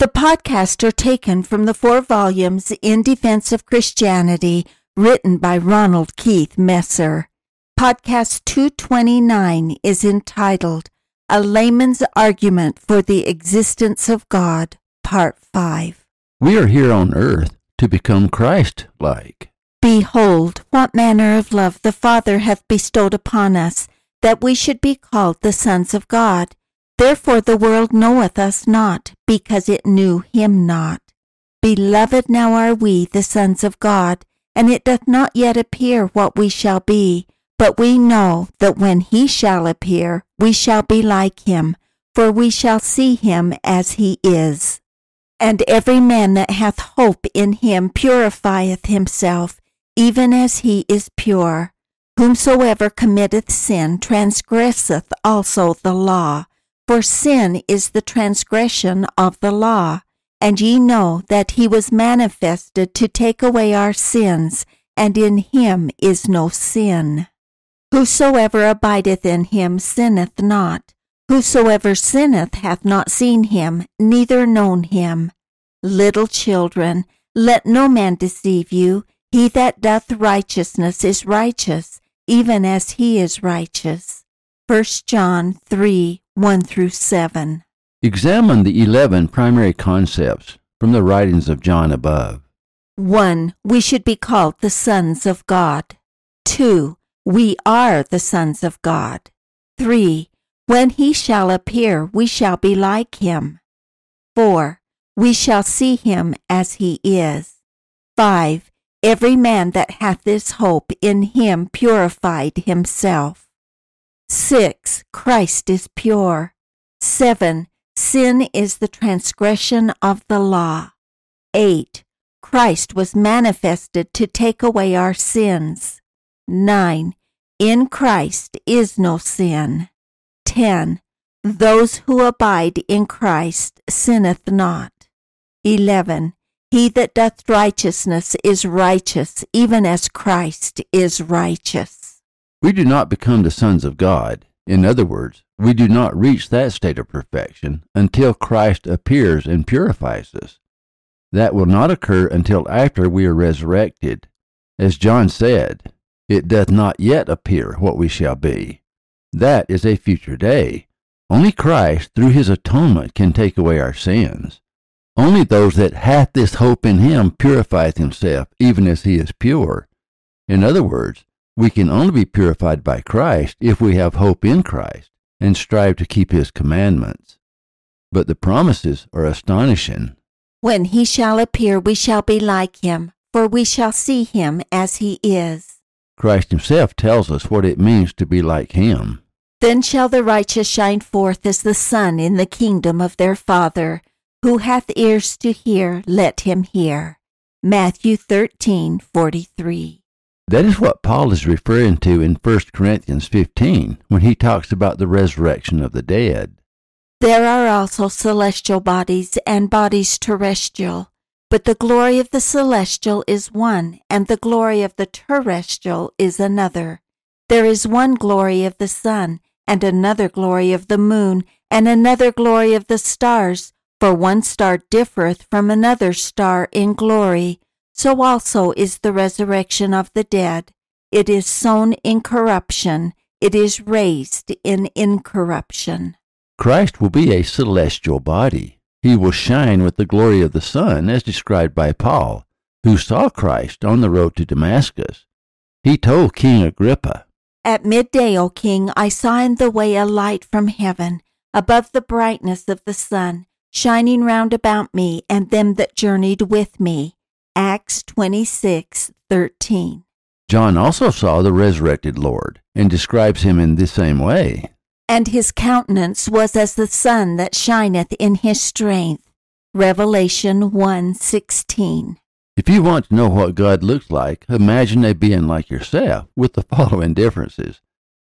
The podcasts are taken from the four volumes In Defense of Christianity, written by Ronald Keith Messer. Podcast 229 is entitled A Layman's Argument for the Existence of God, Part 5. We are here on earth to become Christ like. Behold, what manner of love the Father hath bestowed upon us, that we should be called the sons of God. Therefore the world knoweth us not, because it knew him not. Beloved now are we the sons of God, and it doth not yet appear what we shall be, but we know that when he shall appear, we shall be like him, for we shall see him as he is. And every man that hath hope in him purifieth himself, even as he is pure. Whomsoever committeth sin transgresseth also the law. For sin is the transgression of the law. And ye know that he was manifested to take away our sins, and in him is no sin. Whosoever abideth in him sinneth not. Whosoever sinneth hath not seen him, neither known him. Little children, let no man deceive you. He that doth righteousness is righteous, even as he is righteous. 1 John 3 1 through 7. Examine the 11 primary concepts from the writings of John above. 1. We should be called the sons of God. 2. We are the sons of God. 3. When he shall appear, we shall be like him. 4. We shall see him as he is. 5. Every man that hath this hope in him purified himself. 6. Christ is pure. 7. Sin is the transgression of the law. 8. Christ was manifested to take away our sins. 9. In Christ is no sin. 10. Those who abide in Christ sinneth not. 11. He that doth righteousness is righteous, even as Christ is righteous. We do not become the sons of God. In other words, we do not reach that state of perfection until Christ appears and purifies us. That will not occur until after we are resurrected. As John said, it doth not yet appear what we shall be. That is a future day. Only Christ, through his atonement, can take away our sins. Only those that hath this hope in him purifieth himself, even as he is pure. In other words, we can only be purified by Christ if we have hope in Christ and strive to keep his commandments. But the promises are astonishing. When he shall appear, we shall be like him, for we shall see him as he is. Christ himself tells us what it means to be like him. Then shall the righteous shine forth as the sun in the kingdom of their Father. Who hath ears to hear, let him hear. Matthew thirteen forty three. That is what Paul is referring to in 1 Corinthians 15 when he talks about the resurrection of the dead. There are also celestial bodies and bodies terrestrial, but the glory of the celestial is one, and the glory of the terrestrial is another. There is one glory of the sun, and another glory of the moon, and another glory of the stars, for one star differeth from another star in glory so also is the resurrection of the dead. It is sown in corruption, it is raised in incorruption. Christ will be a celestial body. He will shine with the glory of the sun, as described by Paul, who saw Christ on the road to Damascus. He told King Agrippa, At midday, O king, I saw in the way a light from heaven, above the brightness of the sun, shining round about me and them that journeyed with me. Acts 26:13. John also saw the resurrected Lord and describes him in the same way. And his countenance was as the sun that shineth in his strength. Revelation 1:16. If you want to know what God looks like, imagine a being like yourself with the following differences.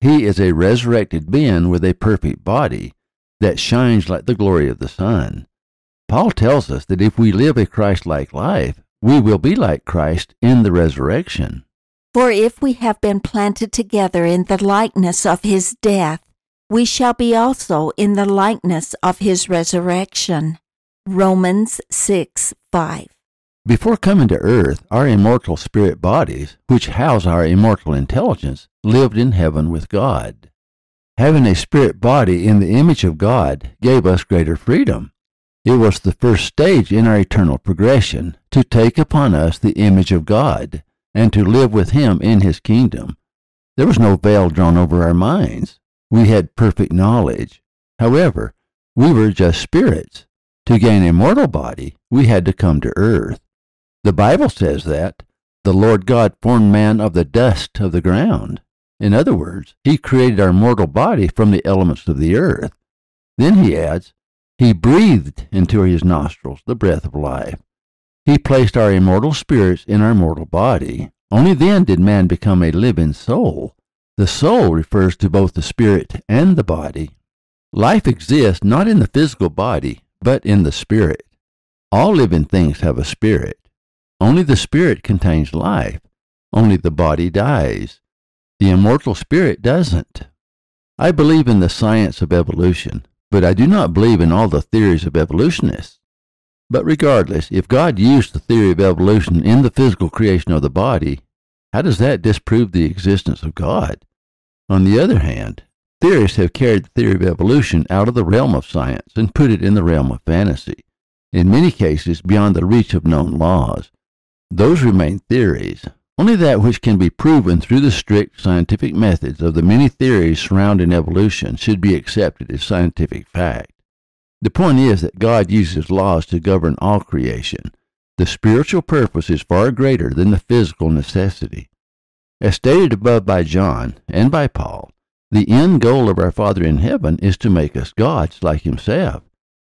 He is a resurrected being with a perfect body that shines like the glory of the sun. Paul tells us that if we live a Christ like life, we will be like Christ in the resurrection. For if we have been planted together in the likeness of his death, we shall be also in the likeness of his resurrection. Romans 6 5. Before coming to earth, our immortal spirit bodies, which house our immortal intelligence, lived in heaven with God. Having a spirit body in the image of God gave us greater freedom. It was the first stage in our eternal progression to take upon us the image of God and to live with Him in His kingdom. There was no veil drawn over our minds. We had perfect knowledge. However, we were just spirits to gain a mortal body, we had to come to earth. The Bible says that the Lord God formed man of the dust of the ground. In other words, he created our mortal body from the elements of the earth. Then he adds, he breathed into his nostrils the breath of life. He placed our immortal spirits in our mortal body. Only then did man become a living soul. The soul refers to both the spirit and the body. Life exists not in the physical body, but in the spirit. All living things have a spirit. Only the spirit contains life. Only the body dies. The immortal spirit doesn't. I believe in the science of evolution, but I do not believe in all the theories of evolutionists. But regardless, if God used the theory of evolution in the physical creation of the body, how does that disprove the existence of God? On the other hand, Theorists have carried the theory of evolution out of the realm of science and put it in the realm of fantasy, in many cases beyond the reach of known laws. Those remain theories. Only that which can be proven through the strict scientific methods of the many theories surrounding evolution should be accepted as scientific fact. The point is that God uses laws to govern all creation. The spiritual purpose is far greater than the physical necessity. As stated above by John and by Paul, the end goal of our Father in heaven is to make us gods like himself.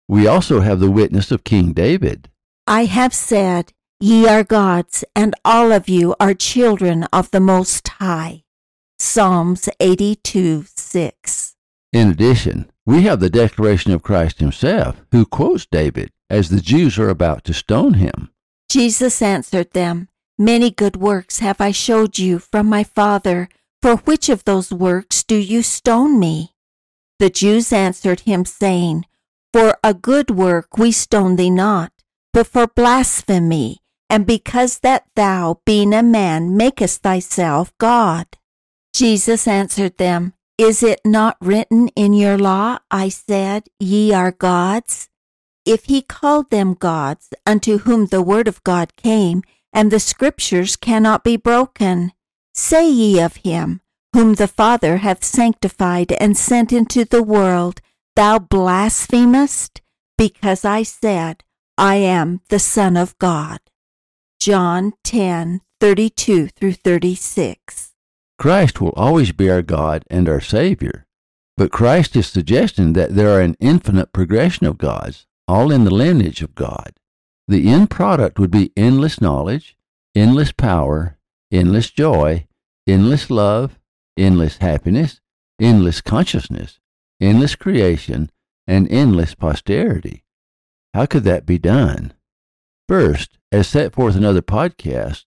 We also have the witness of King David. I have said, Ye are gods, and all of you are children of the Most High. Psalms 82 6. In addition, we have the declaration of Christ himself, who quotes David as the Jews are about to stone him. Jesus answered them, Many good works have I showed you from my Father. For which of those works do you stone me? The Jews answered him, saying, For a good work we stone thee not, but for blasphemy, and because that thou, being a man, makest thyself God. Jesus answered them, Is it not written in your law, I said, Ye are gods? If he called them gods, unto whom the word of God came, and the scriptures cannot be broken, Say ye of him, whom the Father hath sanctified and sent into the world, Thou blasphemest, because I said, I am the Son of God. John 10 32 through 36. Christ will always be our God and our Savior, but Christ is suggesting that there are an infinite progression of gods, all in the lineage of God. The end product would be endless knowledge, endless power, endless joy, endless love, endless happiness, endless consciousness, endless creation, and endless posterity. How could that be done? First, as set forth in other podcasts,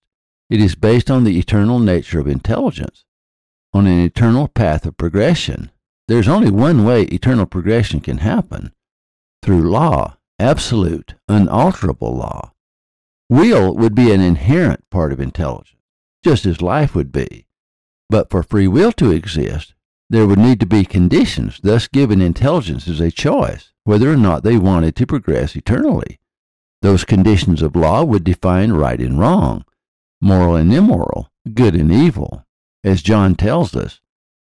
it is based on the eternal nature of intelligence, on an eternal path of progression. There's only one way eternal progression can happen through law, absolute, unalterable law. Will would be an inherent part of intelligence, just as life would be. But for free will to exist, there would need to be conditions, thus giving intelligences a choice whether or not they wanted to progress eternally. Those conditions of law would define right and wrong, moral and immoral, good and evil. As John tells us,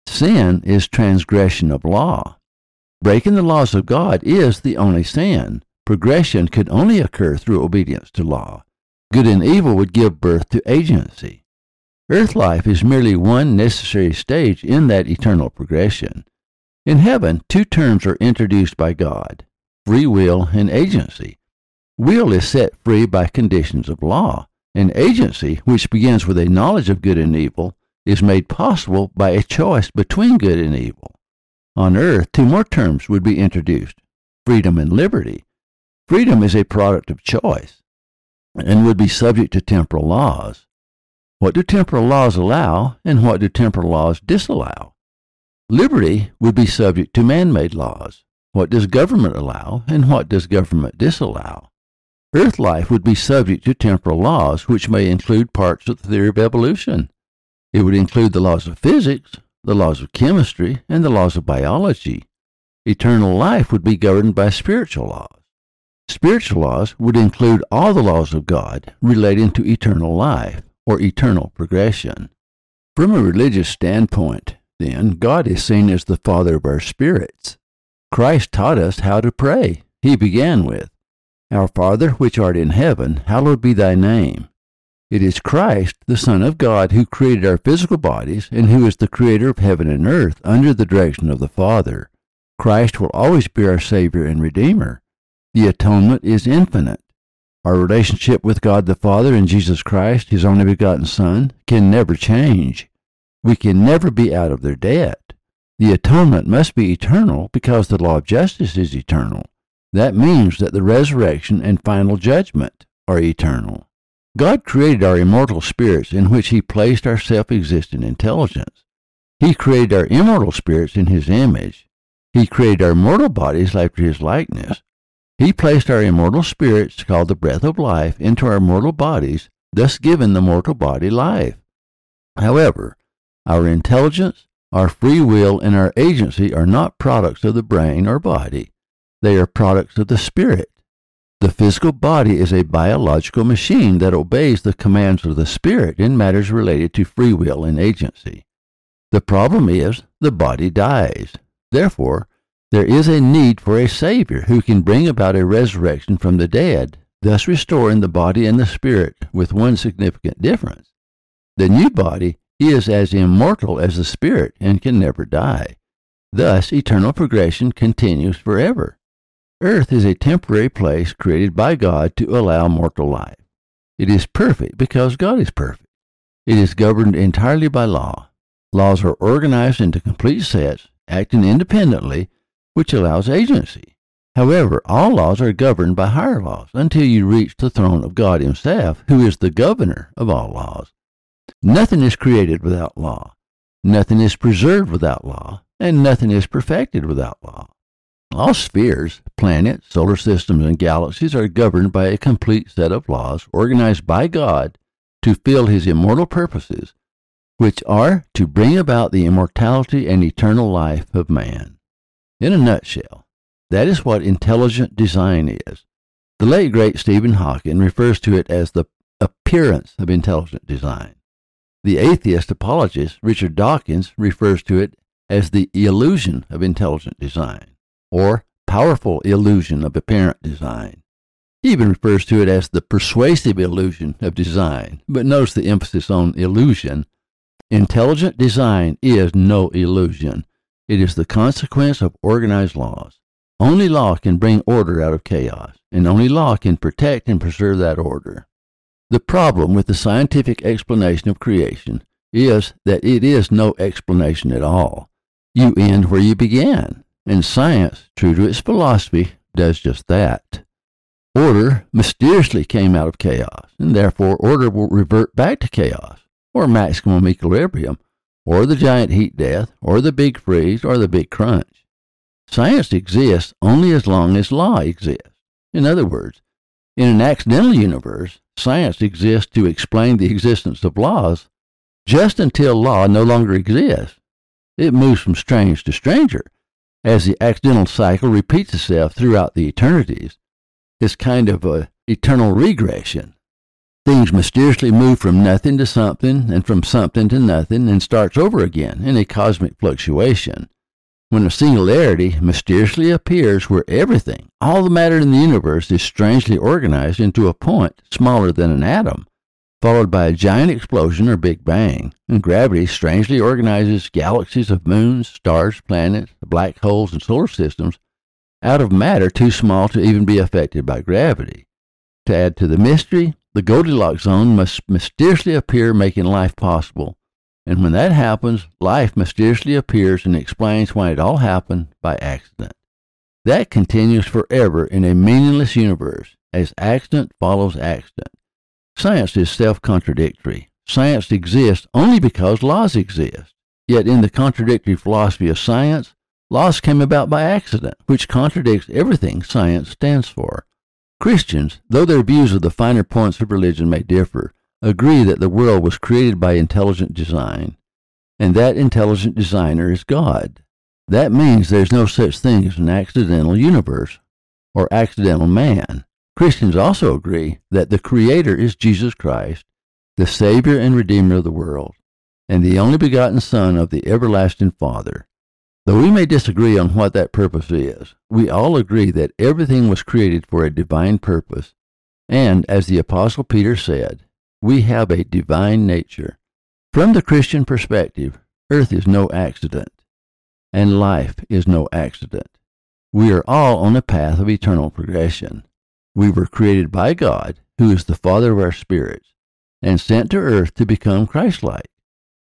sin is transgression of law. Breaking the laws of God is the only sin. Progression could only occur through obedience to law. Good and evil would give birth to agency. Earth life is merely one necessary stage in that eternal progression. In heaven, two terms are introduced by God free will and agency. Will is set free by conditions of law. An agency, which begins with a knowledge of good and evil, is made possible by a choice between good and evil. On earth, two more terms would be introduced freedom and liberty. Freedom is a product of choice and would be subject to temporal laws. What do temporal laws allow, and what do temporal laws disallow? Liberty would be subject to man made laws. What does government allow, and what does government disallow? Earth life would be subject to temporal laws, which may include parts of the theory of evolution. It would include the laws of physics, the laws of chemistry, and the laws of biology. Eternal life would be governed by spiritual laws. Spiritual laws would include all the laws of God relating to eternal life or eternal progression. From a religious standpoint, then, God is seen as the Father of our spirits. Christ taught us how to pray. He began with, Our Father which art in heaven, hallowed be thy name. It is Christ, the Son of God, who created our physical bodies and who is the creator of heaven and earth under the direction of the Father. Christ will always be our Savior and Redeemer. The atonement is infinite. Our relationship with God the Father and Jesus Christ, His only begotten Son, can never change. We can never be out of their debt. The atonement must be eternal because the law of justice is eternal. That means that the resurrection and final judgment are eternal. God created our immortal spirits in which He placed our self existent intelligence. He created our immortal spirits in His image. He created our mortal bodies after His likeness. He placed our immortal spirits, called the breath of life, into our mortal bodies, thus giving the mortal body life. However, our intelligence, our free will, and our agency are not products of the brain or body. They are products of the spirit. The physical body is a biological machine that obeys the commands of the spirit in matters related to free will and agency. The problem is the body dies. Therefore, there is a need for a Savior who can bring about a resurrection from the dead, thus restoring the body and the spirit with one significant difference. The new body is as immortal as the spirit and can never die. Thus, eternal progression continues forever. Earth is a temporary place created by God to allow mortal life. It is perfect because God is perfect. It is governed entirely by law. Laws are organized into complete sets, acting independently, which allows agency. However, all laws are governed by higher laws until you reach the throne of God Himself, who is the governor of all laws. Nothing is created without law. Nothing is preserved without law, and nothing is perfected without law. All spheres, planets, solar systems, and galaxies are governed by a complete set of laws organized by God to fill his immortal purposes, which are to bring about the immortality and eternal life of man. In a nutshell, that is what intelligent design is. The late great Stephen Hawking refers to it as the appearance of intelligent design. The atheist apologist Richard Dawkins refers to it as the illusion of intelligent design or powerful illusion of apparent design. He even refers to it as the persuasive illusion of design, but notice the emphasis on illusion. Intelligent design is no illusion. It is the consequence of organized laws. Only law can bring order out of chaos, and only law can protect and preserve that order. The problem with the scientific explanation of creation is that it is no explanation at all. You end where you began. And science, true to its philosophy, does just that. Order mysteriously came out of chaos, and therefore order will revert back to chaos, or maximum equilibrium, or the giant heat death, or the big freeze, or the big crunch. Science exists only as long as law exists. In other words, in an accidental universe, science exists to explain the existence of laws just until law no longer exists. It moves from strange to stranger as the accidental cycle repeats itself throughout the eternities. It's kind of a eternal regression. Things mysteriously move from nothing to something and from something to nothing and starts over again in a cosmic fluctuation. When a singularity mysteriously appears where everything, all the matter in the universe, is strangely organized into a point smaller than an atom, followed by a giant explosion or Big Bang. And gravity strangely organizes galaxies of moons, stars, planets, black holes, and solar systems out of matter too small to even be affected by gravity. To add to the mystery, the Goldilocks zone must mysteriously appear, making life possible. And when that happens, life mysteriously appears and explains why it all happened by accident. That continues forever in a meaningless universe, as accident follows accident. Science is self contradictory. Science exists only because laws exist. Yet in the contradictory philosophy of science, laws came about by accident, which contradicts everything science stands for. Christians, though their views of the finer points of religion may differ, agree that the world was created by intelligent design, and that intelligent designer is God. That means there's no such thing as an accidental universe or accidental man. Christians also agree that the Creator is Jesus Christ, the Savior and Redeemer of the world, and the only begotten Son of the everlasting Father. Though we may disagree on what that purpose is, we all agree that everything was created for a divine purpose, and, as the Apostle Peter said, we have a divine nature. From the Christian perspective, earth is no accident and life is no accident. We are all on a path of eternal progression. We were created by God, who is the Father of our spirits, and sent to earth to become Christ-like.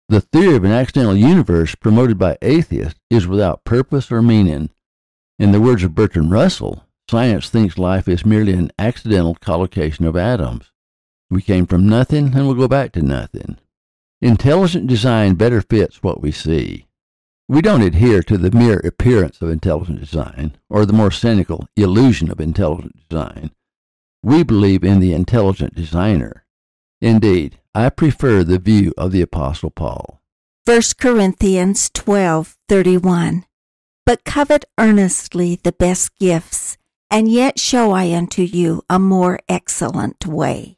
The theory of an accidental universe promoted by atheists is without purpose or meaning. In the words of Bertrand Russell, science thinks life is merely an accidental collocation of atoms. We came from nothing and will go back to nothing. Intelligent design better fits what we see. We don't adhere to the mere appearance of intelligent design or the more cynical illusion of intelligent design. We believe in the intelligent designer. Indeed, I prefer the view of the Apostle Paul. 1 Corinthians 12:31 But covet earnestly the best gifts, and yet show I unto you a more excellent way.